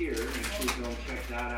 here, make sure you go and check that out.